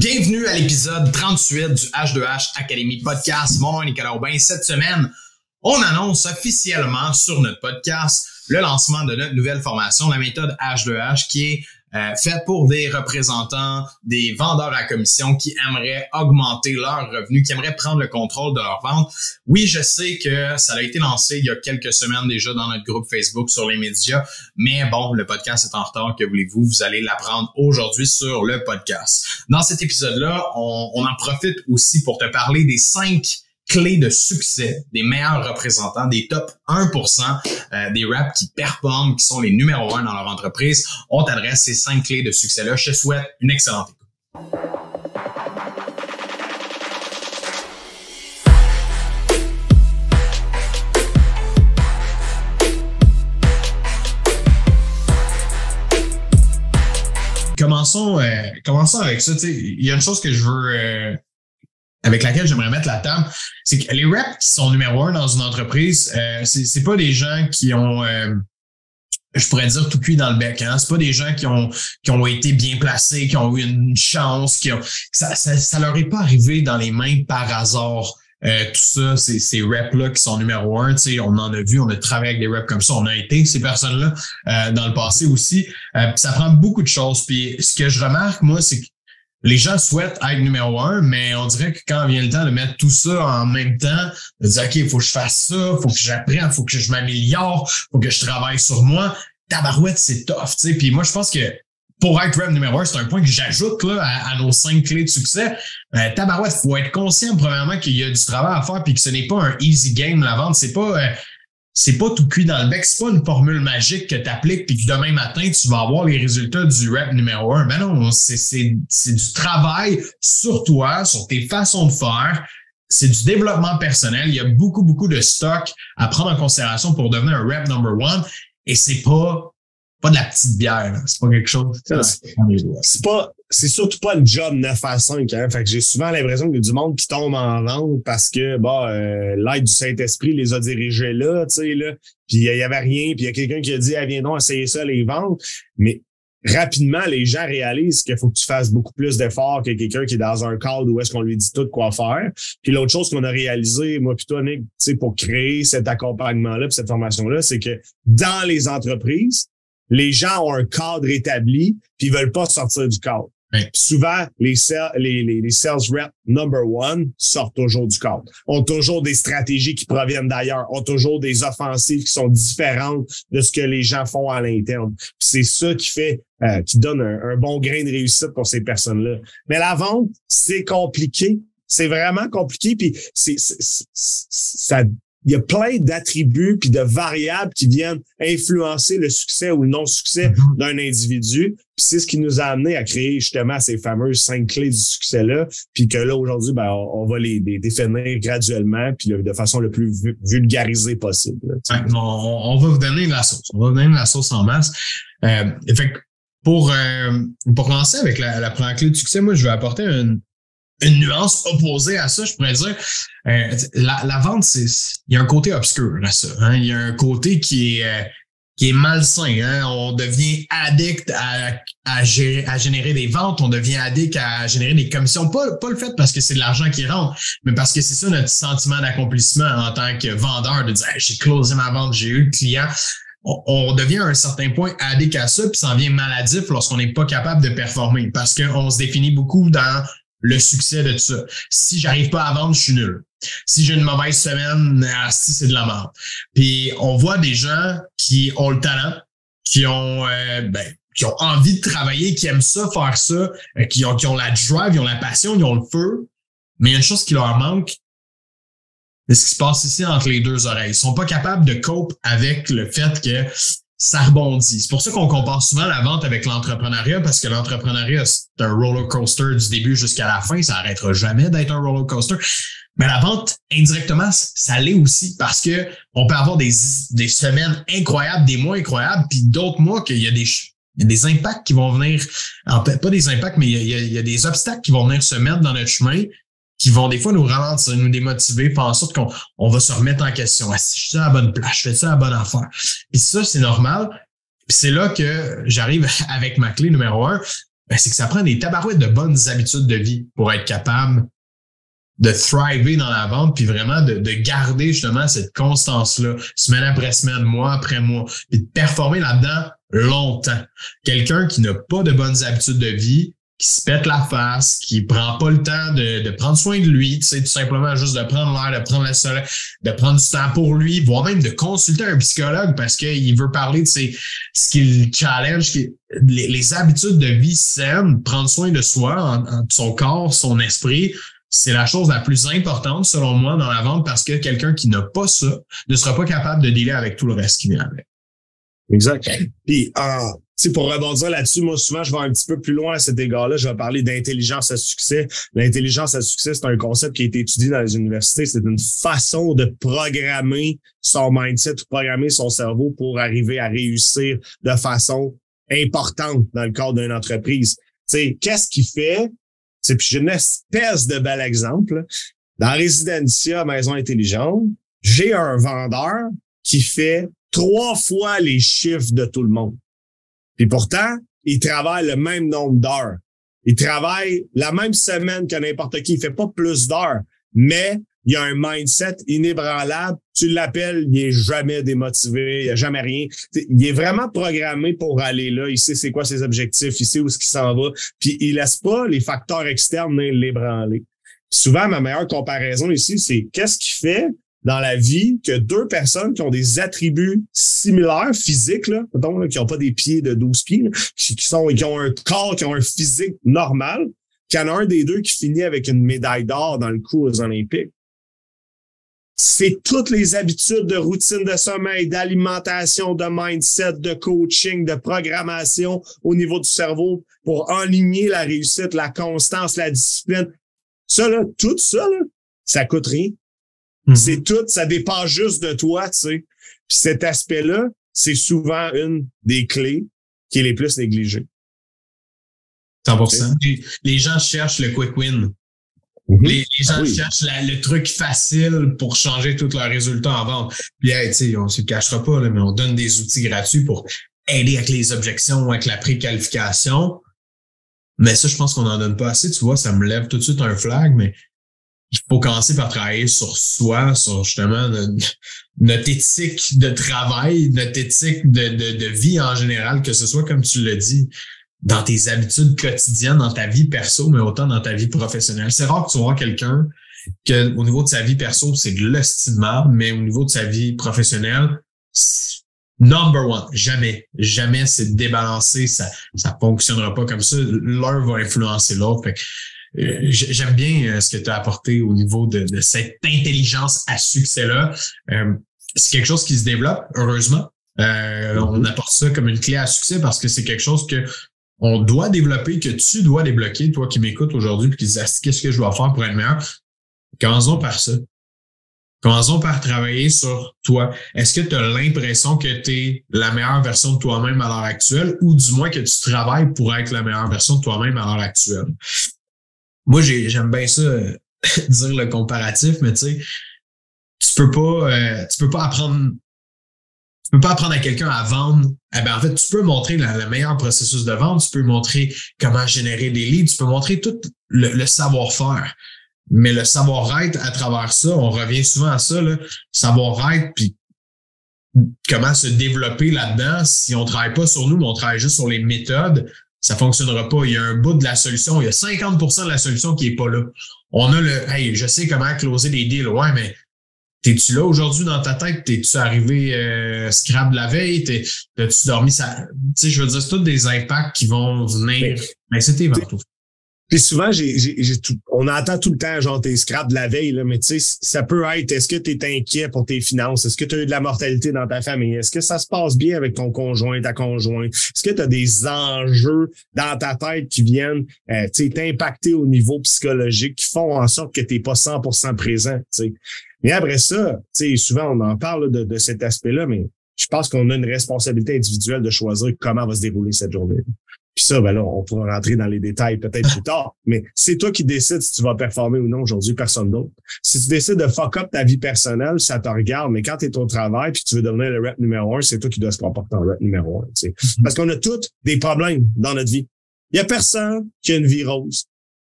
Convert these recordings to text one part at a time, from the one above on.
Bienvenue à l'épisode 38 du H2H Academy Podcast. Mon nom est Nicolas Aubin. Cette semaine, on annonce officiellement sur notre podcast le lancement de notre nouvelle formation, la méthode H2H, qui est euh, faite pour des représentants, des vendeurs à commission qui aimeraient augmenter leurs revenus, qui aimeraient prendre le contrôle de leur vente. Oui, je sais que ça a été lancé il y a quelques semaines déjà dans notre groupe Facebook sur les médias, mais bon, le podcast est en retard, que voulez-vous, vous allez l'apprendre aujourd'hui sur le podcast. Dans cet épisode-là, on en profite aussi pour te parler des cinq clés de succès des meilleurs représentants, des top 1% euh, des reps qui performent, qui sont les numéros 1 dans leur entreprise. On t'adresse ces cinq clés de succès-là. Je te souhaite une excellente écoute. Commençons, euh, avec ça. Il y a une chose que je veux euh, avec laquelle j'aimerais mettre la table, c'est que les reps qui sont numéro un dans une entreprise, euh, c'est pas des gens qui ont, euh, je pourrais dire tout cuit dans le bec. Hein? C'est pas des gens qui ont qui ont été bien placés, qui ont eu une chance, qui ont ça, ça, ça leur est pas arrivé dans les mains par hasard. Euh, tout ça, ces, ces reps-là qui sont numéro un, on en a vu, on a travaillé avec des reps comme ça, on a été ces personnes-là euh, dans le passé aussi. Euh, ça prend beaucoup de choses. Puis ce que je remarque, moi, c'est que les gens souhaitent être numéro un, mais on dirait que quand vient le temps de mettre tout ça en même temps, de dire, OK, il faut que je fasse ça, faut que j'apprenne, faut que je m'améliore, faut que je travaille sur moi. Tabarouette, c'est tough, tu sais. Puis moi, je pense que pour être rep numéro un, c'est un point que j'ajoute là à, nos cinq clés de succès. Euh, tabarouette, faut être conscient premièrement qu'il y a du travail à faire puis que ce n'est pas un easy game la vente. C'est pas euh, c'est pas tout cuit dans le bec, c'est pas une formule magique que tu appliques puis que demain matin tu vas avoir les résultats du rep numéro un. Ben non, c'est c'est c'est du travail sur toi, sur tes façons de faire. C'est du développement personnel. Il y a beaucoup beaucoup de stock à prendre en considération pour devenir un rep number one. Et c'est pas pas de la petite bière. C'est pas quelque chose. C'est pas, c'est surtout pas le job 9 à 5. Hein. Fait que j'ai souvent l'impression qu'il y a du monde qui tombe en vente parce que bah euh, l'aide du Saint-Esprit les a dirigés là, tu sais, là. Puis il y avait rien, puis il y a quelqu'un qui a dit ah, viens donc essayer ça, les ventes. Mais rapidement, les gens réalisent qu'il faut que tu fasses beaucoup plus d'efforts que quelqu'un qui est dans un cadre où est-ce qu'on lui dit tout quoi faire. Puis l'autre chose qu'on a réalisé, moi puis toi, Nick, pour créer cet accompagnement-là, cette formation-là, c'est que dans les entreprises, les gens ont un cadre établi, puis ils veulent pas sortir du cadre. Souvent, les, les, les, sales reps number one sortent toujours du cadre. Ont toujours des stratégies qui proviennent d'ailleurs, ont toujours des offensives qui sont différentes de ce que les gens font à l'interne. C'est ça qui fait, euh, qui donne un, bon grain de réussite pour ces personnes-là. Mais la vente, c'est compliqué. C'est vraiment compliqué. Puis ça il y a plein d'attributs puis de variables qui viennent influencer le succès ou le non-succès mm-hmm. d'un individu. Puis c'est ce qui nous a amené à créer justement ces fameuses cinq clés du succès-là. Puis que là, aujourd'hui, ben, on, va les, définir graduellement puis de façon le plus vulgarisée possible. on, va vous donner la sauce. On va vous donner la sauce en masse. Euh, fait pour, euh, pour lancer avec la, la première clé du succès, moi, je vais apporter une, une nuance opposée à ça, je pourrais dire. Euh, la, la, vente, c'est il y a un côté obscur à ça. Hein? Il y a un côté qui est euh, qui est malsain. Hein? On devient addict à, à, gérer, à générer des ventes, on devient addict à générer des commissions. Pas, pas le fait parce que c'est de l'argent qui rentre, mais parce que c'est ça notre sentiment d'accomplissement en tant que vendeur, de dire j'ai closé ma vente, j'ai eu le client. On, on, devient à un certain point addict à ça, puis ça en vient maladif lorsqu'on n'est pas capable de performer parce qu'on se définit beaucoup dans le succès de tout ça. Si j'arrive pas à vendre, je suis nul. Si j'ai une mauvaise semaine, ah, si c'est de la mort. Puis on voit des gens qui ont le talent, qui ont euh, ben, qui ont envie de travailler, qui aiment ça, faire ça, euh, qui ont, qui ont la drive, ils ont la passion, ils ont le feu. Mais il y a une chose qui leur manque, c'est ce qui se passe ici entre les deux oreilles. Ils sont pas capables de cope avec le fait que ça rebondit. C'est pour ça qu'on compare souvent la vente avec l'entrepreneuriat, parce que l'entrepreneuriat, c'est un roller coaster du début jusqu'à la fin. Ça arrêtera jamais d'être un roller coaster. Mais la vente, indirectement, ça l'est aussi parce que on peut avoir des, des semaines incroyables, des mois incroyables, puis d'autres mois qu'il y a des, il y a des impacts qui vont venir, pas des impacts, mais il y, a, il y a des obstacles qui vont venir se mettre dans notre chemin qui vont des fois nous ralentir, nous démotiver, faire en sorte qu'on on va se remettre en question. Est-ce je suis à la bonne place? Je fais ça à la bonne affaire? Et ça, c'est normal. Puis c'est là que j'arrive avec ma clé numéro un. ben, c'est que ça prend des tabarouettes de bonnes habitudes de vie pour être capable de thriver dans la vente, puis vraiment de, de garder justement cette constance-là, semaine après semaine, mois après mois, puis de performer là-dedans longtemps. Quelqu'un qui n'a pas de bonnes habitudes de vie, qui se pète la face, qui prend pas le temps de, de prendre soin de lui, tu sais, tout simplement juste de prendre l'air, de prendre le soleil, de prendre du temps pour lui, voire même de consulter un psychologue parce qu'il veut parler de ses, ce qu'il challenge, les, les, habitudes de vie saines, prendre soin de soi, en, son corps, son esprit, c'est la chose la plus importante, selon moi, dans la vente parce que quelqu'un qui n'a pas ça ne sera pas capable de dealer avec tout le reste qui vient avec. Exact. Puis, euh, pour rebondir là-dessus, moi, souvent, je vais un petit peu plus loin à cet égard-là. Je vais parler d'intelligence à succès. L'intelligence à succès, c'est un concept qui a été étudié dans les universités. C'est une façon de programmer son mindset, de programmer son cerveau pour arriver à réussir de façon importante dans le cadre d'une entreprise. Tu qu'est-ce qui fait? C'est j'ai une espèce de bel exemple. Dans Residencia Maison Intelligente, j'ai un vendeur qui fait trois fois les chiffres de tout le monde. Et pourtant, il travaille le même nombre d'heures. Il travaille la même semaine que n'importe qui. Il fait pas plus d'heures, mais il a un mindset inébranlable. Tu l'appelles, il est jamais démotivé, il a jamais rien. Il est vraiment programmé pour aller là. Il sait c'est quoi ses objectifs, il sait où est-ce qu'il s'en va. Puis il laisse pas les facteurs externes l'ébranler. Souvent, ma meilleure comparaison ici, c'est qu'est-ce qui fait dans la vie que deux personnes qui ont des attributs similaires, physiques, là, donc, qui n'ont pas des pieds de 12 pieds, qui, sont, qui ont un corps, qui ont un physique normal, qu'il y en a un des deux qui finit avec une médaille d'or dans le coup aux Olympiques. C'est toutes les habitudes de routine de sommeil, d'alimentation, de mindset, de coaching, de programmation au niveau du cerveau pour aligner la réussite, la constance, la discipline. Ça, là, tout ça, là, ça coûte rien. Mhm. C'est tout, ça dépend juste de toi, tu sais. Puis cet aspect-là, c'est souvent une des clés qui est les plus négligées. 100%. Les, gens cherchent le quick win. Mhm. les, gens cherchent le truc facile pour changer tous leurs résultats en vente. Puis, hey, tu sais, on se cachera pas, là, mais on donne des outils gratuits pour aider avec les objections, avec la préqualification. Mais ça, je pense qu'on n'en donne pas assez. Tu vois, ça me lève tout de suite un flag, mais il faut commencer par travailler sur soi, sur justement notre, éthique de travail, notre éthique de, de, de, vie en général, que ce soit comme tu l'as dit, dans tes habitudes quotidiennes, dans ta vie perso, mais autant dans ta vie professionnelle. C'est rare que tu vois quelqu'un que au niveau de sa vie perso, c'est de l'estimable, mais au niveau de sa vie professionnelle, number one, jamais, jamais c'est débalancé, ça, ça fonctionnera pas comme ça. L'un va influencer l'autre. Euh, j'aime bien euh, ce que tu as apporté au niveau de, cette intelligence à succès-là. Euh, c'est quelque chose qui se développe, heureusement. on apporte ça comme une clé à succès parce que c'est quelque chose que on doit développer, que tu dois débloquer, toi qui m'écoutes aujourd'hui, puis qui dis qu'est-ce que je dois faire pour être meilleur? Commençons par ça. Commençons par travailler sur toi. Est-ce que tu as l'impression que tu es la meilleure version de toi-même à l'heure actuelle ou du moins que tu travailles pour être la meilleure version de toi-même à l'heure actuelle? Moi, j'aime bien ça, euh, dire le comparatif, mais tu sais, tu peux pas, euh, tu peux pas apprendre, tu peux pas apprendre à quelqu'un à vendre. Eh ben, en fait, tu peux montrer le meilleur processus de vente, tu peux montrer comment générer des leads, tu peux montrer tout le, savoir-faire. Mais le savoir-être à travers ça, on revient souvent à ça, là, savoir-être, puis comment se développer là-dedans. Si on travaille pas sur nous, mais on travaille juste sur les méthodes, ça fonctionnera pas. Il y a un bout de la solution, il y a 50% de la solution qui est pas là. On a le, hey, je sais comment closer des deals. Ouais, mais t'es-tu là aujourd'hui dans ta tête? T'es-tu arrivé euh, scrap la veille? T'as-tu dormi? Ça? Tu sais, je veux dire, c'est tous des impacts qui vont venir. Mais, c'était tout. Puis souvent, j'ai, j'ai, tout, on entend tout le temps, genre, tes scraps de la veille, là, mais tu sais, ça peut être, est-ce que tu es inquiet pour tes finances? Est-ce que tu as eu de la mortalité dans ta famille? Est-ce que ça se passe bien avec ton conjoint, ta conjointe? Est-ce que tu as des enjeux dans ta tête qui viennent euh, t'impacter au niveau psychologique, qui font en sorte que tu n'es pas 100% présent? sais? Mais après ça, tu sais, souvent, on en parle de, de cet aspect-là, mais je pense qu'on a une responsabilité individuelle de choisir comment va se dérouler cette journée. Puis ça, ben là, on pourra rentrer dans les détails peut-être plus tard. Mais c'est toi qui décides si tu vas performer ou non aujourd'hui, personne d'autre. Si tu décides de fuck up ta vie personnelle, ça te regarde. Mais quand tu es au travail puis tu veux devenir le rep numéro un, c'est toi qui dois se comporter en rep numéro un. Tu sais. Mm-hmm. Parce qu'on a tous des problèmes dans notre vie. Il y a personne qui a une vie rose.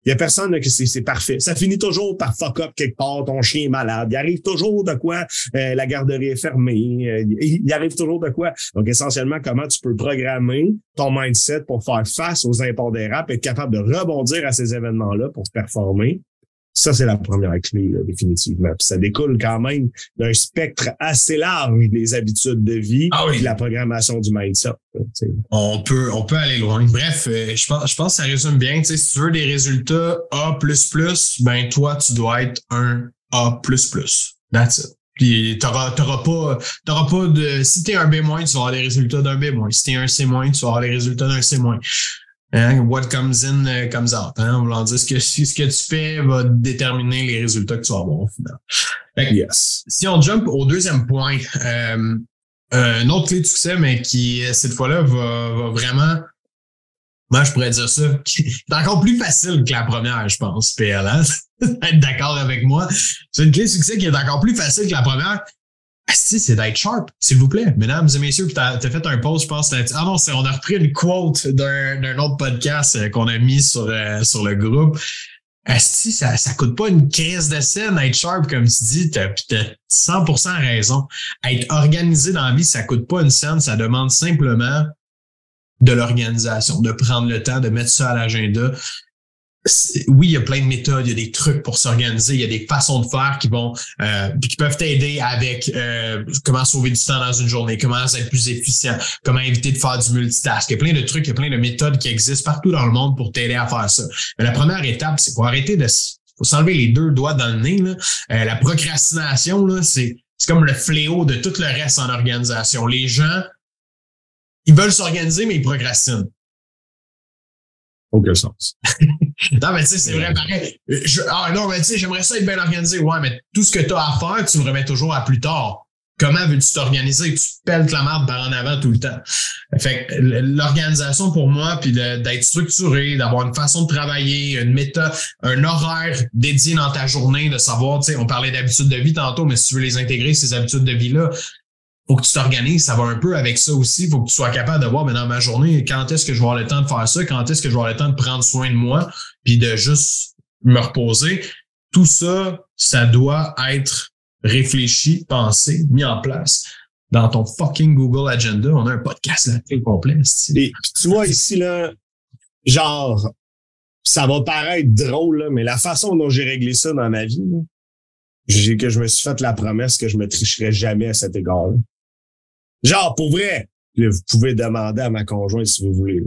Il y a personne que c'est parfait. Ça finit toujours par fuck up quelque part, ton chien est malade. Il arrive toujours de quoi euh, la garderie est fermée. Euh, il arrive toujours de quoi. Donc essentiellement, comment tu peux programmer ton mindset pour faire face aux impondérables, être capable de rebondir à ces événements-là pour performer? Ça, c'est la première clé, définitivement. Puis ça découle quand même d'un spectre assez large des habitudes de vie ah et de la programmation du mindset. On peut, on peut aller loin. Bref, euh, je pense, je pense que ça résume bien. si tu veux des résultats A, ben toi, tu dois être un A. That's it. Puis t'auras, t'auras pas, t'auras pas de, si t'es un B-, tu vas avoir les résultats d'un B-. Si t'es un C-, tu vas avoir les résultats d'un C-. Hein, what comes in uh, comes out. Hein? On dire ce que, ce que tu fais va déterminer les résultats que tu vas avoir au final. yes. Si on jump au deuxième point, euh, un autre clé de succès, mais qui cette fois-là va, va vraiment, moi je pourrais dire ça, c'est encore plus facile que la première, je pense, PL. Hein? être d'accord avec moi. C'est une clé de succès qui est encore plus facile que la première. Ah, si, c'est d'être sharp, s'il vous plaît. Mesdames et messieurs, tu as, fait un post, je pense. Ah non, on a repris une quote d'un autre podcast euh, qu'on a mis sur, euh, sur le groupe. Si ça, ça coûte pas une crise de scène, être sharp, comme tu dis, t'as as 100% raison. Être organisé dans la vie, ça coûte pas une scène, ça demande simplement de l'organisation, de prendre le temps de mettre ça à l'agenda, oui, il y a plein de méthodes, il y a des trucs pour s'organiser, il y a des façons de faire qui vont euh, qui peuvent t'aider avec euh, comment sauver du temps dans une journée, comment être plus efficient, comment éviter de faire du multitask. Il y a plein de trucs, il y a plein de méthodes qui existent partout dans le monde pour t'aider à faire ça. Mais la première étape, c'est pour arrêter de faut s'enlever les deux doigts dans le nez. Là. Euh, la procrastination, c'est, c'est comme le fléau de tout le reste en organisation. Les gens, ils veulent s'organiser, mais ils procrastinent. Aucun sens. non, mais tu sais, c'est vrai, pareil. Je, ah non, mais tu sais, j'aimerais ça être bien organisé. Ouais, mais tout ce que tu as à faire, tu le remets toujours à plus tard. Comment veux-tu t'organiser? Tu te pelles la marde par en avant tout le temps. Fait l'organisation pour moi, puis d'être structuré, d'avoir une façon de travailler, une méthode, un horaire dédié dans ta journée, de savoir, tu sais, on parlait d'habitudes de vie tantôt, mais si tu veux les intégrer, ces habitudes de vie-là, faut que tu t'organises, ça va un peu avec ça aussi. faut que tu sois capable de voir, mais dans ma journée, quand est-ce que je vais avoir le temps de faire ça? Quand est-ce que je vais avoir le temps de prendre soin de moi? Puis de juste me reposer? Tout ça, ça doit être réfléchi, pensé, mis en place dans ton fucking Google Agenda. On a un podcast là complet. Et tu vois ici, là, genre, ça va paraître drôle, mais la façon dont j'ai réglé ça dans ma vie, j'ai que je me suis fait la promesse que je me tricherais jamais à cet égard-là. Genre, pour vrai, vous pouvez demander à ma conjointe si vous voulez.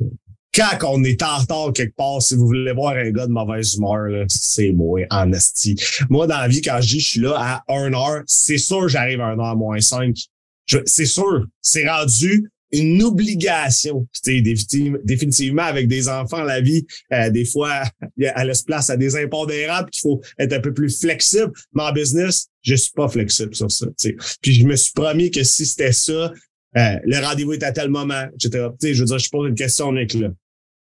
Quand on est en retard quelque part, si vous voulez voir un gars de mauvaise humeur, c'est moi, en esti. Moi, dans la vie, quand je dis je suis là à 1 heure, c'est sûr j'arrive à 1 heure moins 5. C'est sûr, c'est rendu une obligation. Définitivement, avec des enfants, la vie, euh, des fois, elle laisse place à des impondérables qu'il faut être un peu plus flexible. Mais en business, je suis pas flexible sur ça. Puis je me suis promis que si c'était ça, euh, le rendez-vous est à tel moment, etc. je veux dire, je pose une question, Nick, là.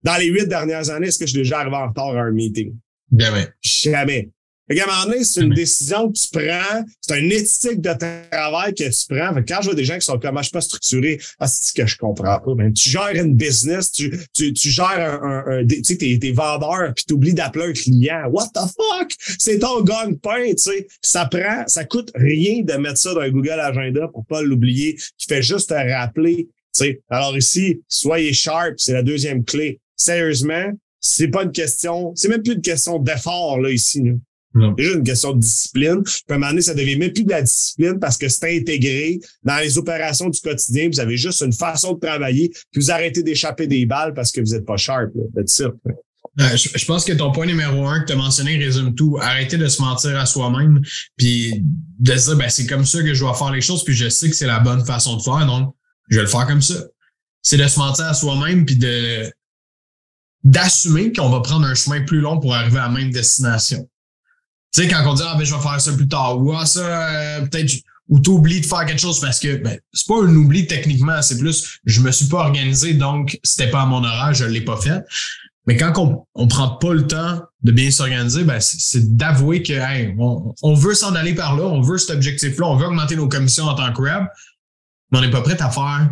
Dans les huit dernières années, est-ce que je suis déjà arrivé en retard à un meeting? Jamais. Jamais. Fait à un moment donné, c'est une décision que tu prends, c'est une éthique de travail que tu prends. Fait quand je vois des gens qui sont comme, je suis pas structuré, ah, c'est ce que je comprends pas? Ben, tu gères une business, tu, tu, tu gères un, un, tu sais, t'es, t'es vendeur, puis t'oublies d'appeler un client. What the fuck? C'est ton gagne-pain, tu sais. Ça prend, ça coûte rien de mettre ça dans un Google Agenda pour pas l'oublier, qui fait juste te rappeler. Tu sais. Alors ici, soyez sharp, c'est la deuxième clé. Sérieusement, c'est pas une question, c'est même plus une question d'effort, là, ici. Là. C'est juste une question de discipline. Puis à un moment donné, ça devient même plus de la discipline parce que c'est intégré dans les opérations du quotidien. Vous avez juste une façon de travailler. Puis vous arrêtez d'échapper des balles parce que vous n'êtes pas sharp. It. Euh, je, pense que ton point numéro un que tu as mentionné résume tout. Arrêter de se mentir à soi-même, puis de se dire ben, c'est comme ça que je dois faire les choses, puis je sais que c'est la bonne façon de faire, donc je vais le faire comme ça. C'est de se mentir à soi-même, puis de d'assumer qu'on va prendre un chemin plus long pour arriver à la même destination. Tu sais, quand on dit, ah, ben, je vais faire ça plus tard, ou ah, ça, euh, peut-être, ou t'oublies de faire quelque chose parce que, ben, c'est pas un oubli techniquement, c'est plus, je me suis pas organisé, donc c'était pas à mon horaire, je l'ai pas fait. Mais quand on, on prend pas le temps de bien s'organiser, ben, c'est d'avouer que, hey, on, veut s'en aller par là, on veut cet objectif-là, on veut augmenter nos commissions en tant que web, mais on n'est pas prêt à faire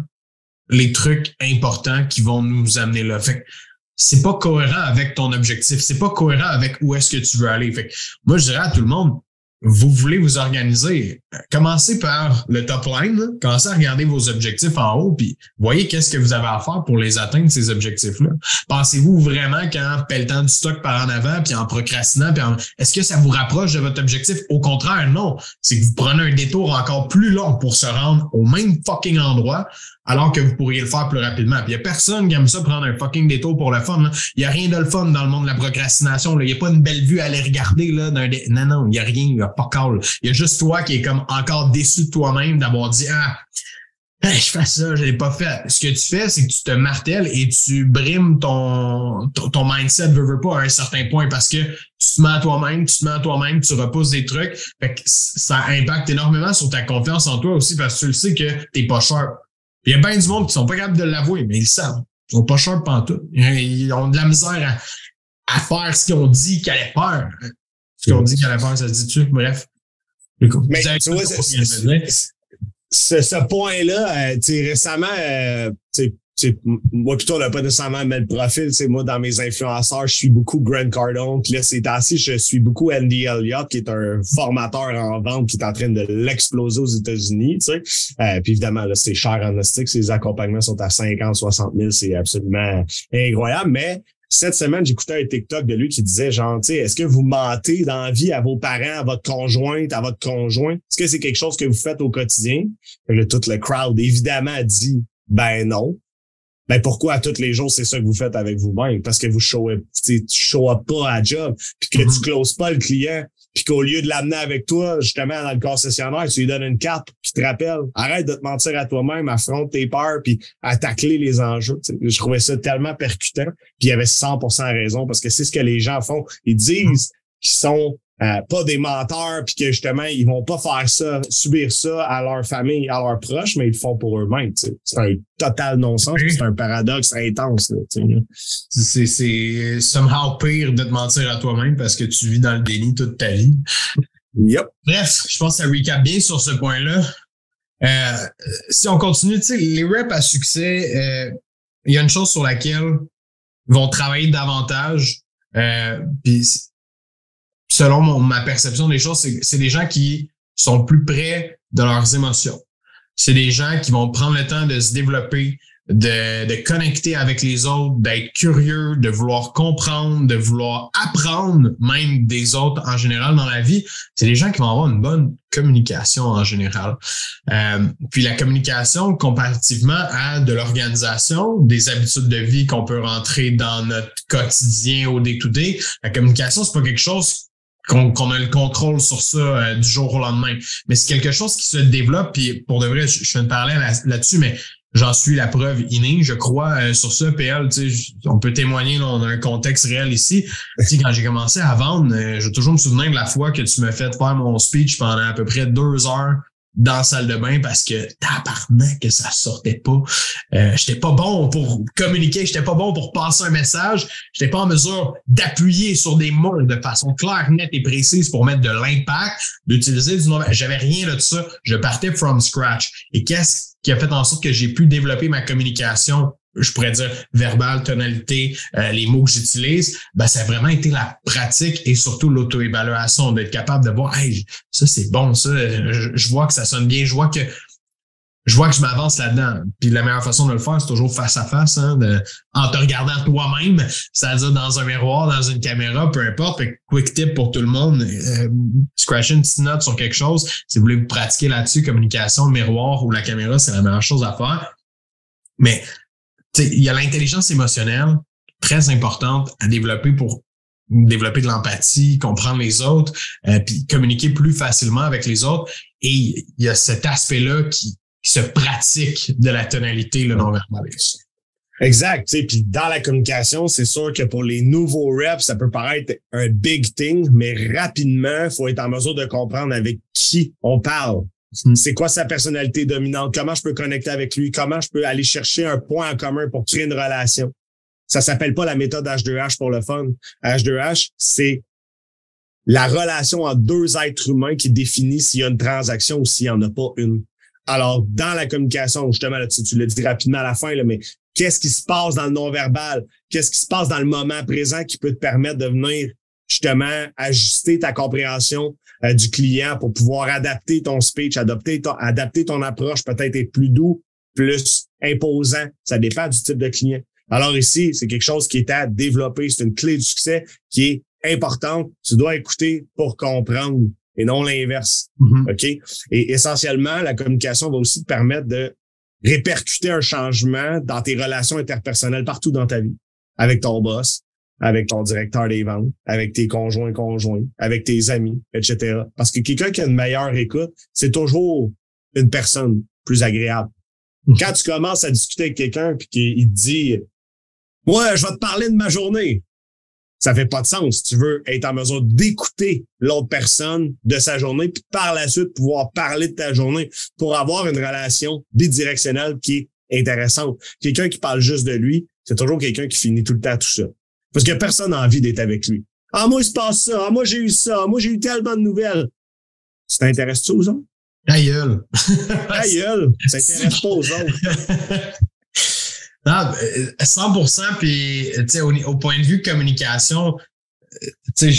les trucs importants qui vont nous amener là. Fait c'est pas cohérent avec ton objectif, c'est pas cohérent avec où est-ce que tu veux aller. Fait moi, je dirais à tout le monde, vous voulez vous organiser, commencez par le top line, commencez à regarder vos objectifs en haut, puis voyez qu'est-ce que vous avez à faire pour les atteindre, ces objectifs-là. Pensez-vous vraiment qu'en pelletant du stock par en avant, puis en procrastinant, puis est-ce que ça vous rapproche de votre objectif? Au contraire, non. C'est que vous prenez un détour encore plus long pour se rendre au même fucking endroit, alors que vous pourriez le faire plus rapidement. Puis il y a personne qui aime ça prendre un fucking détour pour le fun. Il y a rien de le fun dans le monde de la procrastination. Il y a pas une belle vue à aller regarder là. Non, non, il y a rien. Il y a pas call. Il y a juste toi qui est comme encore déçu de toi-même d'avoir dit ah. je fais ça, je l'ai pas fait. Ce que tu fais, c'est que tu te martèles et tu brimes ton, ton, mindset, veux, veux pas, à un certain point parce que tu te mets à toi-même, tu te mets à toi-même, tu repousses des trucs. Fait que ça impacte énormément sur ta confiance en toi aussi parce que tu le sais que t'es pas sharp. Il y a bien du monde qui sont pas capables de l'avouer, mais ils le savent. Ils sont pas chers pantoute. Ils ont de la misère à, faire ce qu'ils ont dit qu'ils allaient faire. Ce qu'ils ont dit qu'ils allaient faire, ça se dit-tu? Bref. Mais tu vois, ce, ce point-là, euh, récemment, euh, moi plutôt on n'a pas nécessairement mis le profil. C'est moi dans mes influenceurs je suis beaucoup Grant Cardone. Puis là c'est ainsi je suis beaucoup Andy Elliott qui est un formateur en vente qui est en train de l'exploser aux États-Unis tu sais. Euh, puis évidemment là c'est cher en ostique ses accompagnements sont à 50 60 000 c'est absolument incroyable. Mais cette semaine, j'écoutais un TikTok de lui qui disait, genre, est-ce que vous mentez dans la vie à vos parents, à votre conjointe, à votre conjoint? Est-ce que c'est quelque chose que vous faites au quotidien? Et tout le crowd, évidemment, dit, ben non ben pourquoi tous les jours c'est ça que vous faites avec vous-même? Parce que vous show tu show up pas à job puis que tu mm-hmm. closes pas le client puis qu'au lieu de l'amener avec toi justement dans le concessionnaire tu lui donnes une carte qui te rappelle. Arrête de te mentir à toi-même affronte tes peurs puis attaque les enjeux je trouvais ça tellement percutant puis il y avait 100% raison parce que c'est ce que les gens font. Ils disent qu'ils sont euh, pas des menteurs, puis que justement, ils vont pas faire ça, subir ça à leur famille, à leurs proches, mais ils le font pour eux-mêmes. C'est un total non-sens, c'est un paradoxe intense. C'est somehow pire de te mentir à toi-même parce que tu vis dans le déni toute ta vie. Yep. Bref, je pense que ça recap bien sur ce point-là. Euh, si on continue, les reps à succès, euh, il y a une chose sur laquelle ils vont travailler davantage. Euh, puis selon ma perception des choses, c'est des gens qui sont plus près de leurs émotions. C'est des gens qui vont prendre le temps de se développer, de, de connecter avec les autres, d'être curieux, de vouloir comprendre, de vouloir apprendre même des autres en général dans la vie. C'est des gens qui vont avoir une bonne communication en général. Euh, puis la communication comparativement à de l'organisation, des habitudes de vie qu'on peut rentrer dans notre quotidien au day-to-day, la communication, c'est pas quelque chose qu'on a le contrôle sur ça euh, du jour au lendemain. Mais c'est quelque chose qui se développe, puis pour de vrai, je, je fais une parallèle là-dessus, mais j'en suis la preuve innée, je crois, euh, sur ça, PL, on peut témoigner, là, on a un contexte réel ici. sais, quand j'ai commencé à vendre, euh, je vais toujours me souvenir de la fois que tu m'as fait faire mon speech pendant à peu près deux heures dans la salle de bain parce que tabarnak que ça sortait pas. Euh, j'étais pas bon pour communiquer, j'étais pas bon pour passer un message, j'étais pas en mesure d'appuyer sur des mots de façon claire, nette et précise pour mettre de l'impact, d'utiliser du nom. J'avais rien de ça. Je partais from scratch. Et qu'est-ce qui a fait en sorte que j'ai pu développer ma communication je pourrais dire verbal, tonalité, euh, les mots que j'utilise, ben, ça a vraiment été la pratique et surtout l'auto-évaluation, d'être capable de voir, hey, ça c'est bon, ça, je, vois que ça sonne bien, je vois que je vois que je m'avance là-dedans. Puis la meilleure façon de le faire, c'est toujours face à face, hein, de, en te regardant toi-même, c'est-à-dire dans un miroir, dans une caméra, peu importe. quick tip pour tout le monde, euh, scratch une petite note sur quelque chose. Si vous voulez vous pratiquer là-dessus, communication, miroir ou la caméra, c'est la meilleure chose à faire. Mais il y a l'intelligence émotionnelle très importante à développer pour développer de l'empathie, comprendre les autres, euh, puis communiquer plus facilement avec les autres. Et il y a cet aspect-là qui, se pratique de la tonalité le non-verbal. Exact. Puis dans la communication, c'est sûr que pour les nouveaux reps, ça peut paraître un big thing, mais rapidement, il faut être en mesure de comprendre avec qui on parle. C'est quoi sa personnalité dominante? Comment je peux connecter avec lui? Comment je peux aller chercher un point en commun pour créer une relation? Ça s'appelle pas la méthode H2H pour le fun. H2H, c'est la relation entre deux êtres humains qui définit s'il y a une transaction ou s'il n'y en a pas une. Alors, dans la communication, justement, là, tu, tu l'as dit rapidement à la fin, là, mais qu'est-ce qui se passe dans le non-verbal, qu'est-ce qui se passe dans le moment présent qui peut te permettre de venir justement ajuster ta compréhension euh, du client pour pouvoir adapter ton speech, adapter ton, adapter ton approche, peut-être être plus doux, plus imposant. Ça dépend du type de client. Alors ici, c'est quelque chose qui est à développer. C'est une clé du succès qui est importante. Tu dois écouter pour comprendre et non l'inverse. Mm-hmm. OK? Et essentiellement, la communication va aussi te permettre de répercuter un changement dans tes relations interpersonnelles partout dans ta vie. Avec ton boss, avec ton directeur des ventes, avec tes conjoints conjoints, avec tes amis, etc. Parce que quelqu'un qui a une meilleure écoute, c'est toujours une personne plus agréable. Mhm. Quand tu commences à discuter avec quelqu'un puis qu'il te dit Ouais, je vais te parler de ma journée. Ça fait pas de sens. Tu veux être en mesure d'écouter l'autre personne de sa journée, puis par la suite pouvoir parler de ta journée pour avoir une relation bidirectionnelle qui est intéressante. Quelqu'un qui parle juste de lui, c'est toujours quelqu'un qui finit tout le temps tout seul. Parce que personne n'a envie d'être avec lui. Ah, moi, il se passe ça. Ah, moi, j'ai eu ça. Ah, moi, j'ai eu tellement de nouvelles. Ça t'intéresse-tu aux autres? Ta gueule. Ta gueule. Ça t'intéresse pas aux autres. Non, euh, 100%, puis tu sais, au, au, point de vue communication, euh,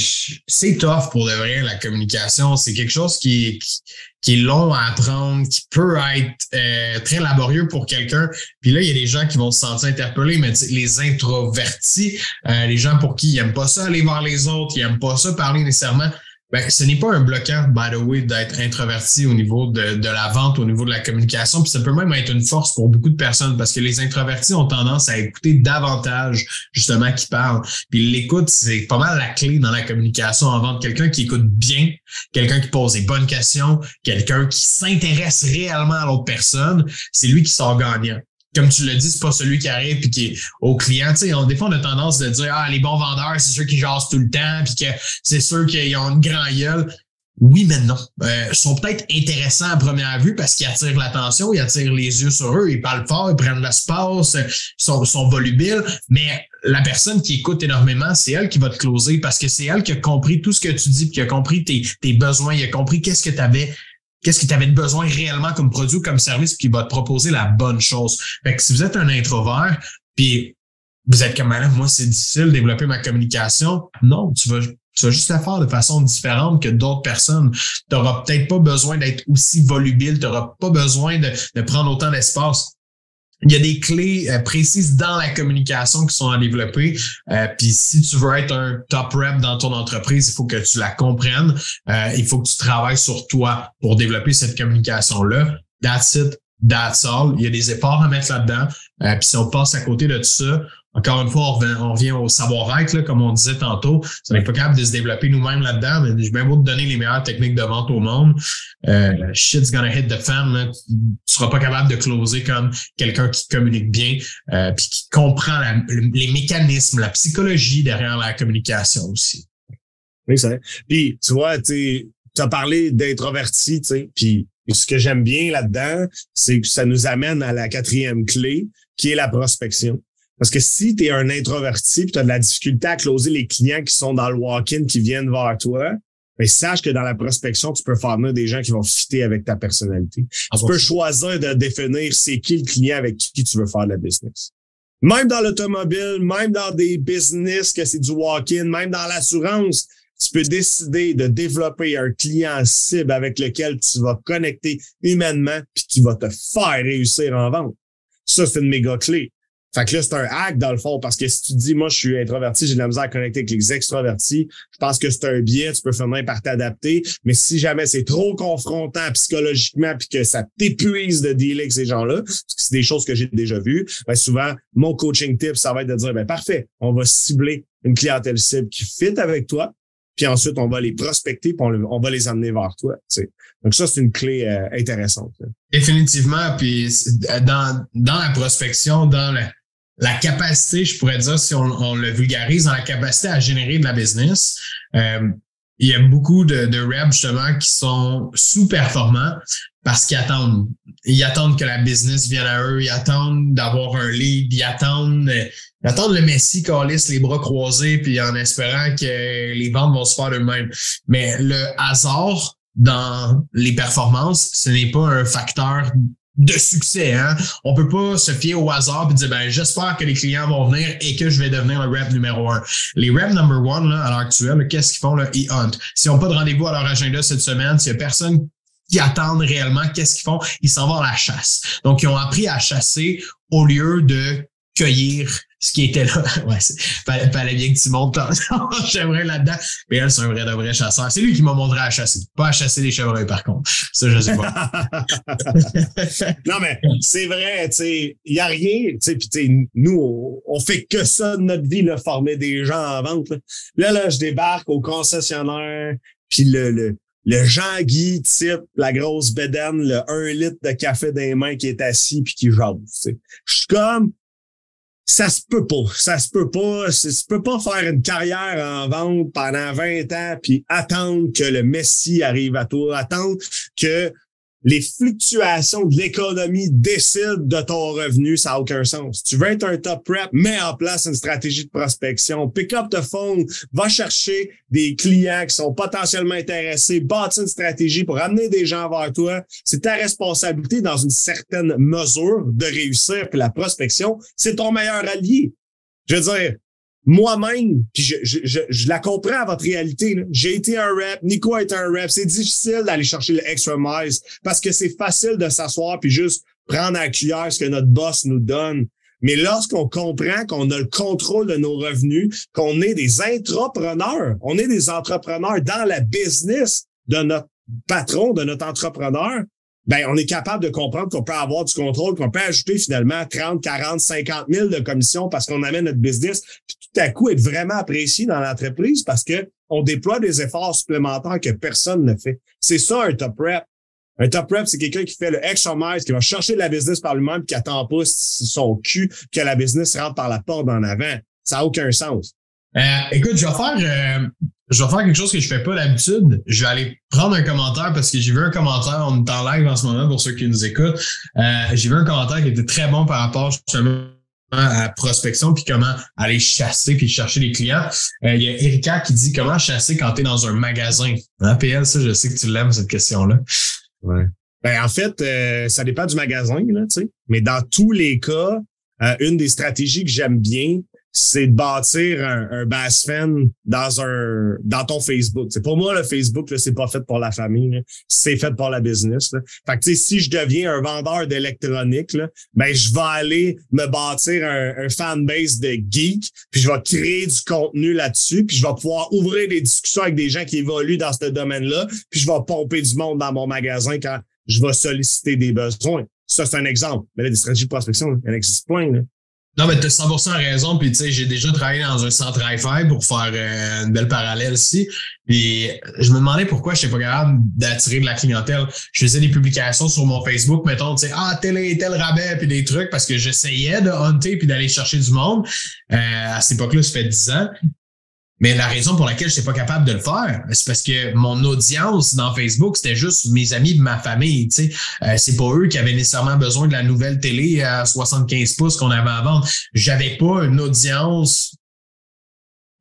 c'est tough pour de vrai, la communication. C'est quelque chose qui, qui, qui, est long à apprendre, qui peut être euh, très laborieux pour quelqu'un. Puis là, il y a des gens qui vont se sentir interpellés, mais les introvertis, euh, les gens pour qui ils n'aiment pas ça aller voir les autres, ils n'aiment pas ça parler nécessairement. Ben, ce n'est pas un bloquant, by the way, d'être introverti au niveau de, la vente, au niveau de la communication. Puis ça peut même être une force pour beaucoup de personnes parce que les introvertis ont tendance à écouter davantage justement qui parlent. Puis l'écoute, c'est pas mal la clé dans la communication en vente. Quelqu'un qui écoute bien, quelqu'un qui pose des bonnes questions, quelqu'un qui s'intéresse réellement à l'autre personne, c'est lui qui sort gagnant comme tu l'as dit, c'est pas celui qui arrive puis qui est au client. On, des fois, on a tendance de dire Ah, les bons vendeurs, c'est ceux qui jasent tout le temps, puis que c'est ceux qui ont une grande gueule. Oui, mais non. Euh, ils sont peut-être intéressants à première vue parce qu'ils attirent l'attention, ils attirent les yeux sur eux, ils parlent fort, ils prennent l'espace, ils sont, volubiles, mais la personne qui écoute énormément, c'est elle qui va te closer parce que c'est elle qui a compris tout ce que tu dis, puis qui a compris tes, tes besoins, il a compris qu'est-ce que tu avais qu'est-ce que tu avais besoin réellement comme produit ou comme service qui va te proposer la bonne chose. Fait que si vous êtes un introvert, puis vous êtes comme madame, moi c'est difficile de développer ma communication, non, tu vas tu vas juste la faire de façon différente que d'autres personnes. Tu n'auras peut-être pas besoin d'être aussi volubile, tu n'auras pas besoin de, de prendre autant d'espace il y a des clés euh, précises dans la communication qui sont à développer. Euh, Puis si tu veux être un top rep dans ton entreprise, il faut que tu la comprennes. Euh, il faut que tu travailles sur toi pour développer cette communication-là. That's it. That's all. Il y a des efforts à mettre là-dedans. Euh, Puis si on passe à côté de tout ça, encore une fois, on revient, on revient au savoir-être, comme on disait tantôt. On n'est pas capable de se développer nous-mêmes là-dedans, mais je vais te donner les meilleures techniques de vente au monde. Euh, shit's gonna hit the fan. Là. Tu seras pas capable de closer comme quelqu'un qui communique bien euh, qui comprend les mécanismes, la psychologie derrière la communication aussi. Oui, vrai. Puis, tu vois, tu as parlé d'introverti, tu sais, puis ce que j'aime bien là-dedans, c'est que ça nous amène à la quatrième clé, qui est la prospection. Parce que si tu es un introverti et tu as de la difficulté à closer les clients qui sont dans le walk-in, qui viennent vers toi, mais sache que dans la prospection, tu peux faire venir des gens qui vont fitter avec ta personnalité. Ah tu bon, peux ça. choisir de définir c'est qui le client avec qui tu veux faire de la business. Même dans l'automobile, même dans des business que c'est du walk-in, même dans l'assurance, tu peux décider de développer un client cible avec lequel tu vas connecter humainement puis qui va te faire réussir en vente. Ça, c'est une méga clé. Fait que là, c'est un hack dans le fond, parce que si tu dis, moi, je suis introverti, j'ai de la misère à connecter avec les extrovertis, je pense que c'est un biais, tu peux finir par t'adapter. Mais si jamais c'est trop confrontant psychologiquement puis que ça t'épuise de dealer avec ces gens-là, parce que c'est des choses que j'ai déjà vues, ben souvent, mon coaching tip, ça va être de dire, ben parfait, on va cibler une clientèle cible qui fit avec toi, puis ensuite, on va les prospecter, puis on, va les amener vers toi. tu sais. Donc ça, c'est une clé euh, intéressante. Définitivement. Puis dans, dans la prospection, dans la, la capacité, je pourrais dire, si on, le vulgarise, dans la capacité à générer de la business, euh, il y a beaucoup de, de reps justement qui sont sous-performants parce qu'ils attendent. Ils attendent que la business vienne à eux, ils attendent d'avoir un lead, ils attendent, ils attendent le Messi calisse les bras croisés puis en espérant que les ventes vont se faire d'eux-mêmes. Mais le hasard dans les performances, ce n'est pas un facteur de succès. Hein? On peut pas se fier au hasard et dire ben j'espère que les clients vont venir et que je vais devenir le rep numéro un. Les reps number one là, à l'heure actuelle, qu'est-ce qu'ils font là? Ils hunt. S'ils n'ont pas de rendez-vous à leur agenda cette semaine, s'il y a personne qui attendent réellement, qu'est-ce qu'ils font? Ils s'en vont à la chasse. Donc, ils ont appris à chasser au lieu de cueillir ce qui était là. Ouais, fallait, fallait bien que tu montes chevreuil là-dedans. Mais elle, c'est un vrai de vrai chasseur. C'est lui qui m'a montré à chasser. Pas à chasser les chevreuils, par contre. Ça, je sais pas. non, mais c'est vrai, tu sais, il y a rien, tu sais, puis nous, on, fait que ça de notre vie, là, former des gens en vente. Là, là, je débarque au concessionnaire, puis le, le, le Jean-Guy type, la grosse bédaine, le 1 litre de café dans mains qui est assis puis qui jase. Je suis comme, ça se peut pas. Ça se peut pas. Ça se peut pas faire une carrière en vente pendant 20 ans puis attendre que le Messi arrive à toi, attendre que les fluctuations de l'économie décident de ton revenu, ça n'a aucun sens. Tu veux être un top rep, mets en place une stratégie de prospection. Pick up the phone, va chercher des clients qui sont potentiellement intéressés, bâtis une stratégie pour amener des gens vers toi. C'est ta responsabilité dans une certaine mesure de réussir. Puis la prospection, c'est ton meilleur allié. Je veux dire, moi-même, puis je, je, je, la comprends à votre réalité. J'ai été un rep, Nico a été un rep. C'est difficile d'aller chercher le extra miles parce que c'est facile de s'asseoir puis juste prendre à cuillère ce que notre boss nous donne. Mais lorsqu'on comprend qu'on a le contrôle de nos revenus, qu'on est des entrepreneurs, on est des entrepreneurs dans la business de notre patron, de notre entrepreneur, ben, on est capable de comprendre qu'on peut avoir du contrôle, qu'on peut ajouter finalement 30, 40, 50 000 de commissions parce qu'on amène notre business, puis tout à coup être vraiment apprécié dans l'entreprise parce que on déploie des efforts supplémentaires que personne ne fait. C'est ça un top rep. Un top rep, c'est quelqu'un qui fait le extra qui va chercher la business par lui-même, qui attend pas son cul que la business rentre par la porte en avant. Ça n'a aucun sens. Euh, écoute, je vais faire euh, je vais faire quelque chose que je fais pas d'habitude. Je vais aller prendre un commentaire parce que j'ai vu un commentaire, on est en live en ce moment pour ceux qui nous écoutent. Euh, j'ai vu un commentaire qui était très bon par rapport justement à prospection puis comment aller chasser puis chercher les clients. Euh, il y a Erika qui dit comment chasser quand tu es dans un magasin. Hein, PL, ça, je sais que tu l'aimes, cette question-là. Ouais. Ben, en fait, euh, ça dépend du magasin, là, tu sais. Mais dans tous les cas, une des stratégies que j'aime bien, c'est de bâtir un, un bass fan dans un dans ton Facebook. C'est pour moi le Facebook c'est pas fait pour la famille, c'est fait pour la business. Là. Fait que si je deviens un vendeur d'électronique, ben je vais aller me bâtir un, un fanbase de geek, puis je vais créer du contenu là-dessus, puis je vais pouvoir ouvrir des discussions avec des gens qui évoluent dans ce domaine-là, puis je vais pomper du monde dans mon magasin quand je vais solliciter des besoins. Ça, c'est un exemple. Mais là, des stratégies de prospection, il en existe plein. Là. Non, mais tu as 100% raison. Puis, tu sais, j'ai déjà travaillé dans un centre Wi-Fi pour faire euh, une belle parallèle ici. Puis, je me demandais pourquoi je n'étais pas capable d'attirer de la clientèle. Je faisais des publications sur mon Facebook, mettons, tu sais, ah, tel et tel rabais, puis des trucs, parce que j'essayais de hunter puis d'aller chercher du monde. Euh, à cette époque-là, ça fait 10 ans. Mais la raison pour laquelle je n'étais pas capable de le faire, c'est parce que mon audience dans Facebook, c'était juste mes amis de ma famille. Tu sais, euh, c'est pas eux qui avaient nécessairement besoin de la nouvelle télé à 75 pouces qu'on avait à vendre. J'avais pas une audience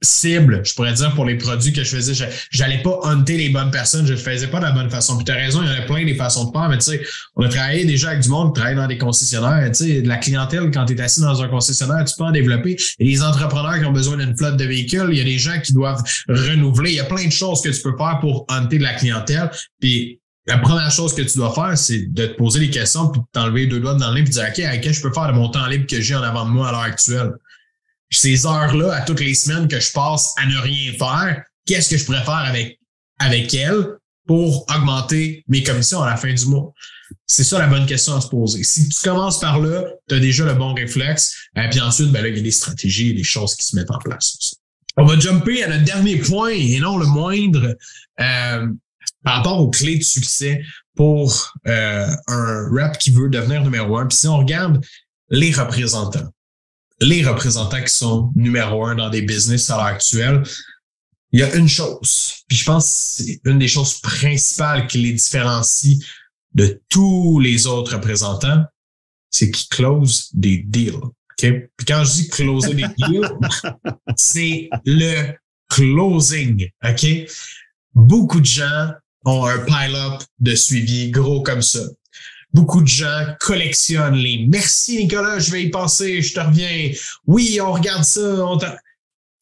cible, je pourrais dire, pour les produits que je faisais. J'allais pas hunter les bonnes personnes, je le faisais pas de la bonne façon. Puis tu as raison, il y en a plein des façons de faire, mais tu sais, on a travaillé déjà avec du monde qui travaille dans des concessionnaires. Tu sais, la clientèle, quand tu es assis dans un concessionnaire, tu peux en développer. Il y entrepreneurs qui ont besoin d'une flotte de véhicules, il y a des gens qui doivent renouveler. Il y a plein de choses que tu peux faire pour hunter de la clientèle. Puis la première chose que tu dois faire, c'est de te poser des questions puis t'enlever deux doigts dans le nez puis dire, OK, à quel je peux faire de mon temps libre que j'ai en avant de moi à l'heure actuelle? Ces heures-là à toutes les semaines que je passe à ne rien faire, qu'est-ce que je pourrais faire avec, avec elles pour augmenter mes commissions à la fin du mois? C'est ça la bonne question à se poser. Si tu commences par là, tu as déjà le bon réflexe. Et euh, puis ensuite, ben là, il y a des stratégies et des choses qui se mettent en place. On va jumper à notre dernier point et non le moindre euh, par rapport aux clés de succès pour euh, un rap qui veut devenir numéro un. Puis si on regarde les représentants, les représentants qui sont numéro un dans des business à l'heure actuelle, il y a une chose, puis je pense que c'est une des choses principales qui les différencie de tous les autres représentants, c'est qu'ils close des deals. Okay? Puis quand je dis closer des deals, c'est le closing. OK? Beaucoup de gens ont un pile-up de suivi gros comme ça. Beaucoup de gens collectionnent les merci Nicolas, je vais y passer, je te reviens. Oui, on regarde ça,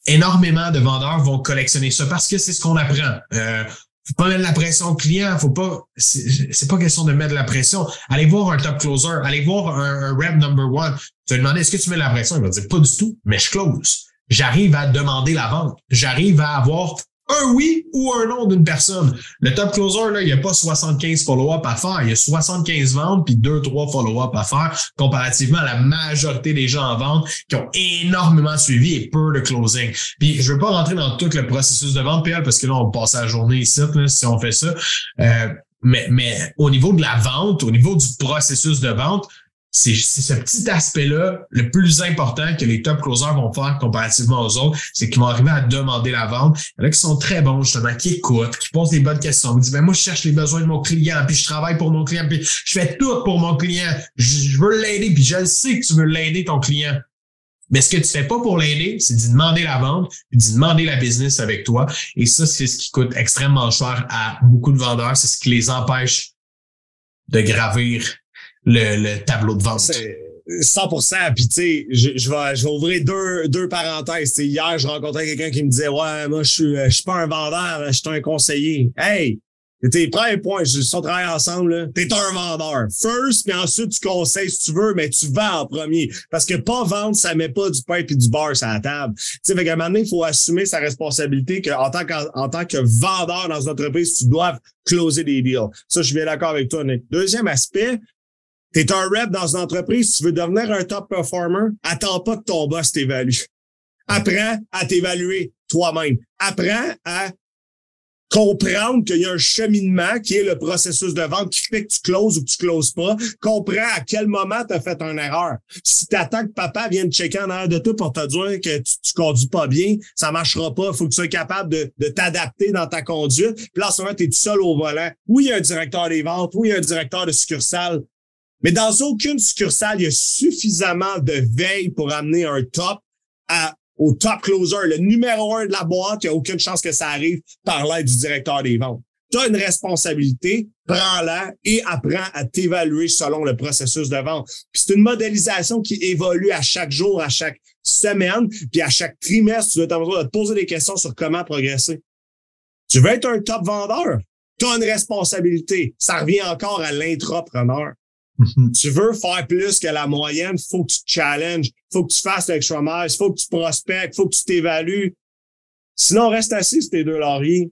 énormément de vendeurs vont collectionner ça parce que c'est ce qu'on apprend. Euh, faut pas mettre la pression au client, faut pas, c'est pas question de mettre la pression. Allez voir un top closer, allez voir un, un rep number one. Tu vas demander est-ce que tu mets la pression? Il va dire pas du tout, mais je close. J'arrive à demander la vente. J'arrive à avoir un oui ou un non d'une personne. Le top closer, là, il n'y a pas 75 follow-up à faire. Il y a 75 ventes puis 2-3 follow-up à faire comparativement à la majorité des gens en vente qui ont énormément suivi et peu de closing. Puis je veux pas rentrer dans tout le processus de vente, PL, parce que là, on passe la journée ici si on fait ça. Euh, mais, mais au niveau de la vente, au niveau du processus de vente, c'est ce petit aspect-là le plus important que les top closers vont faire comparativement aux autres, c'est qu'ils vont arriver à demander la vente. Il y en a qui sont très bons, justement, qui écoutent, qui posent des bonnes questions. Ils disent, ben, moi, je cherche les besoins de mon client, puis je travaille pour mon client, puis je fais tout pour mon client. Je, veux l'aider, puis je sais que tu veux l'aider, ton client. Mais ce que tu fais pas pour l'aider, c'est d'y demander la vente, puis d'y demander la business avec toi. Et ça, c'est ce qui coûte extrêmement cher à beaucoup de vendeurs. C'est ce qui les empêche de gravir le, le tableau de vente. 100%. Puis tu sais, je, je, vais, je vais ouvrir deux, deux parenthèses. hier, je rencontrais quelqu'un qui me disait, ouais, moi, je suis, je suis pas un vendeur, je suis un conseiller. Hey, T'es premier point, si on travaille ensemble, t'es un vendeur. First, puis ensuite tu conseilles si tu veux, mais tu vends en premier. Parce que pas vendre, ça met pas du pain puis du beurre sur la table. Tu sais, fait un moment donné, il faut assumer sa responsabilité qu'en tant qu'en tant que vendeur dans une entreprise, tu dois closer des deals. Ça, je suis bien d'accord avec toi, Nick. Deuxième aspect, tu es un rep dans une entreprise, tu veux devenir un top performer, attends pas que ton boss t'évalue. Apprends à t'évaluer toi-même. Apprends à comprendre qu'il y a un cheminement qui est le processus de vente qui fait que tu closes ou que tu closes pas. Comprends à quel moment tu as fait une erreur. Si tu attends que papa vienne checker en arrière de toi pour te dire que tu, tu conduis pas bien, ça marchera pas. Faut que tu sois capable de, t'adapter dans ta conduite. Puis là, tu es tout seul au volant. Oui, il y a un directeur des ventes. Oui, il y a un directeur de succursale. Mais dans aucune succursale, il y a suffisamment de veille pour amener un top à, au top closer, le numéro un de la boîte. Il n'y a aucune chance que ça arrive par l'aide du directeur des ventes. Tu as une responsabilité, prends-la et apprends à t'évaluer selon le processus de vente. C'est une modélisation qui évolue à chaque jour, à chaque semaine, puis à chaque trimestre, tu vas être de te poser des questions sur comment progresser. Tu veux être un top vendeur? Tu as une responsabilité. Ça revient encore à l'intrapreneur. Mhm. Tu veux faire plus que la moyenne, faut que tu te challenges, faut que tu fasses l'extra mile, faut que tu prospectes, faut que tu t'évalues. Sinon, reste assis sur tes deux lauriers.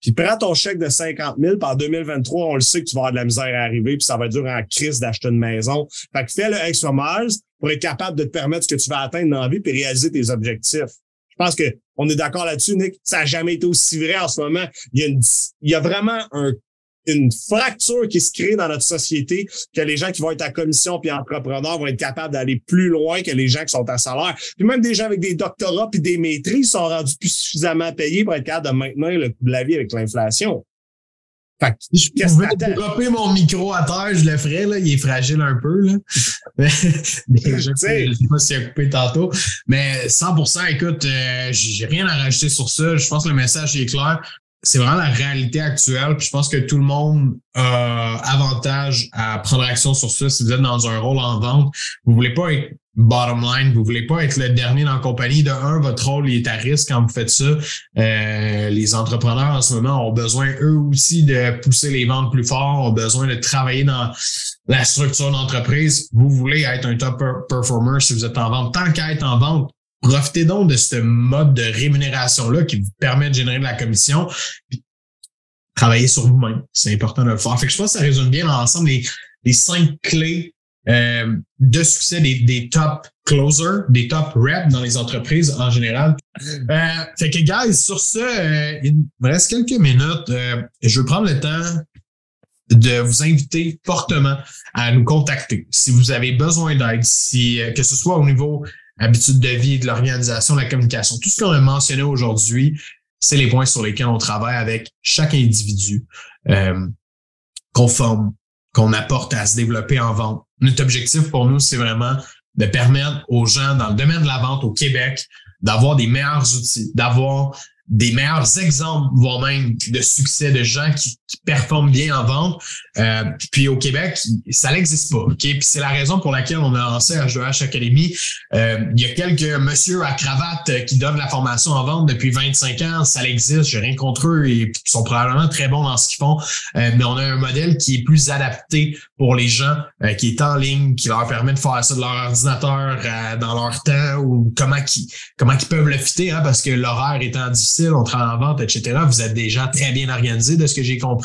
Puis prends ton chèque de 50 000, par 2023, on le sait que tu vas avoir de la misère à arriver, puis ça va être dur en crise d'acheter une maison. Fait que fais le extra miles pour être capable de te permettre ce que tu vas atteindre dans la vie puis réaliser tes objectifs. Je pense que on est d'accord là-dessus, Nick. Ça n'a jamais été aussi vrai en ce moment. Il y a, une, il y a vraiment un une fracture qui se crée dans notre société que les gens qui vont être à commission puis entrepreneurs vont être capables d'aller plus loin que les gens qui sont à salaire. Puis même des gens avec des doctorats puis des maîtrises sont rendus plus suffisamment payés pour être capables de maintenir le coût de la vie avec l'inflation. Fait que, je pouvais dropper mon micro à terre, je le ferais, là. Il est fragile un peu, là. je sais pas s'il a coupé tantôt. Mais 100%, écoute, euh, j'ai rien à rajouter sur ça. Je pense que le message est clair c'est vraiment la réalité actuelle. Puis je pense que tout le monde a avantage à prendre action sur ça. Si vous êtes dans un rôle en vente, vous voulez pas être bottom line, vous voulez pas être le dernier dans la compagnie. De un, votre rôle est à risque quand vous faites ça. Euh, les entrepreneurs en ce moment ont besoin eux aussi de pousser les ventes plus fort, ont besoin de travailler dans la structure d'entreprise. Vous voulez être un top performer si vous êtes en vente. Tant qu'à être en vente, Profitez donc de ce mode de rémunération-là qui vous permet de générer de la commission. Travaillez sur vous-même. C'est important de le faire. Fait que je pense que ça résume bien l'ensemble les cinq clés euh, de succès des, des, top closers, des top reps dans les entreprises en général. Euh, fait que, guys, sur ce, euh, il me reste quelques minutes. Je vais prendre le temps de vous inviter fortement à nous contacter si vous avez besoin d'aide, si que ce soit au niveau habitudes de vie, de l'organisation, de la communication. Tout ce qu'on a mentionné aujourd'hui, c'est les points sur lesquels on travaille avec chaque individu euh, qu'on forme, qu'on apporte à se développer en vente. Notre objectif pour nous, c'est vraiment de permettre aux gens dans le domaine de la vente au Québec d'avoir des meilleurs outils, d'avoir des meilleurs exemples, voire même de succès de gens qui, performent bien en vente. Euh, puis au Québec, ça n'existe pas. Puis c'est la raison pour laquelle on a lancé H2H Academy. Euh, il y a quelques monsieur à cravate qui donnent la formation en vente depuis 25 ans. Ça existe. J'ai rien contre eux ils sont probablement très bons dans ce qu'ils font. Euh, mais on a un modèle qui est plus adapté pour les gens, qui est en ligne, qui leur permet de faire ça de leur ordinateur dans leur temps ou comment qui comment ils peuvent le fitter, hein, parce que l'horaire étant difficile, on travaille en vente, etc. Vous êtes des gens très bien organisés de ce que j'ai compris.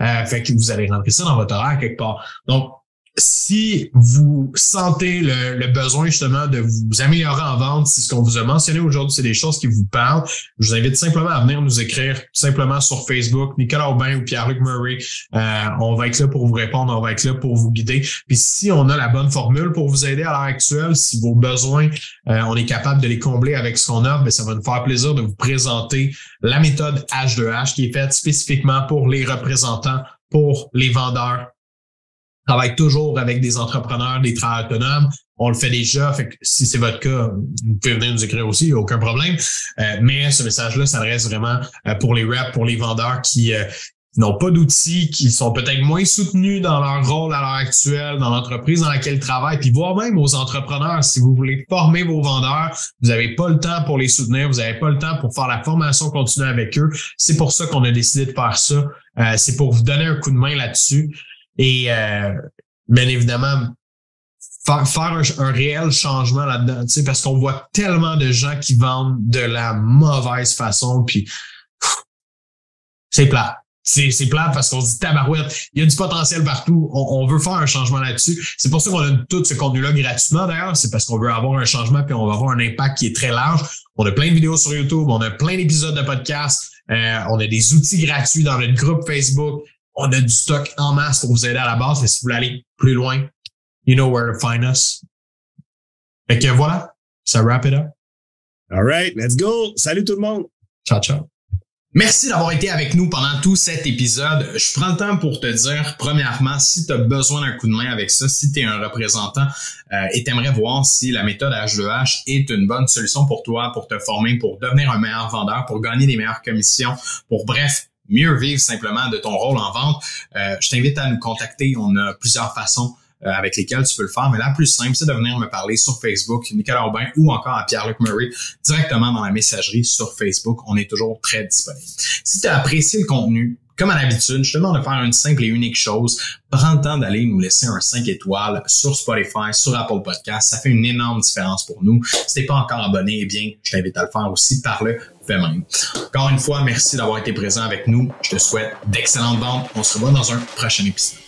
Euh, fait que vous allez rentrer ça dans votre horaire quelque part. Donc, si vous sentez le, besoin justement de vous améliorer en vente, si ce qu'on vous a mentionné aujourd'hui, c'est des choses qui vous parlent, je vous invite simplement à venir nous écrire simplement sur Facebook, Nicolas Aubin ou Pierre-Luc Murray. Euh, on va être là pour vous répondre, on va être là pour vous guider. Puis si on a la bonne formule pour vous aider à l'heure actuelle, si vos besoins, euh, on est capable de les combler avec ce qu'on offre, bien, ça va nous faire plaisir de vous présenter la méthode H2H qui est faite spécifiquement pour les représentants, pour les vendeurs travaille toujours avec des entrepreneurs, des travailleurs autonomes. On le fait déjà. Fait que si c'est votre cas, vous pouvez venir nous écrire aussi, aucun problème. Euh, mais ce message-là s'adresse vraiment euh, pour les reps, pour les vendeurs qui euh, n'ont pas d'outils, qui sont peut-être moins soutenus dans leur rôle à l'heure actuelle, dans l'entreprise dans laquelle ils travaillent, puis voire même aux entrepreneurs. Si vous voulez former vos vendeurs, vous n'avez pas le temps pour les soutenir, vous n'avez pas le temps pour faire la formation continue avec eux. C'est pour ça qu'on a décidé de faire ça. c'est pour vous donner un coup de main là-dessus. Et euh, bien évidemment, faire, faire un, réel changement là-dedans, parce qu'on voit tellement de gens qui vendent de la mauvaise façon, puis c'est plat. C'est, c'est plat parce qu'on se dit tabarouette, il y a du potentiel partout, on, veut faire un changement là-dessus. C'est pour ça qu'on a tout ce contenu-là gratuitement d'ailleurs, c'est parce qu'on veut avoir un changement puis on va avoir un impact qui est très large. On a plein de vidéos sur YouTube, on a plein d'épisodes de podcasts, euh, on a des outils gratuits dans notre groupe Facebook on a du stock en masse pour vous aider à la base. Mais si vous voulez aller plus loin, you know where to find us. Fait que voilà, ça wrap it up. All right, let's go. Salut tout le monde. Ciao, ciao. Merci d'avoir été avec nous pendant tout cet épisode. Je prends le temps pour te dire, premièrement, si tu as besoin d'un coup de main avec ça, si tu es un représentant euh, et t'aimerais voir si la méthode H2H est une bonne solution pour toi, pour te former, pour devenir un meilleur vendeur, pour gagner des meilleures commissions, pour bref, mieux vivre simplement de ton rôle en vente, euh, je t'invite à nous contacter. On a plusieurs façons euh, avec lesquelles tu peux le faire, mais la plus simple, c'est de venir me parler sur Facebook, Nicolas Aubin ou encore à Pierre-Luc Murray directement dans la messagerie sur Facebook. On est toujours très disponible. Si tu as apprécié le contenu, comme à l'habitude, je te demande de faire une simple et unique chose. Prends le temps d'aller nous laisser un 5 étoiles sur Spotify, sur Apple Podcast. Ça fait une énorme différence pour nous. Si t'es pas encore abonné, eh bien, je t'invite à le faire aussi par le Encore une fois, merci d'avoir été présent avec nous. Je te souhaite d'excellentes ventes. On se revoit dans un prochain épisode.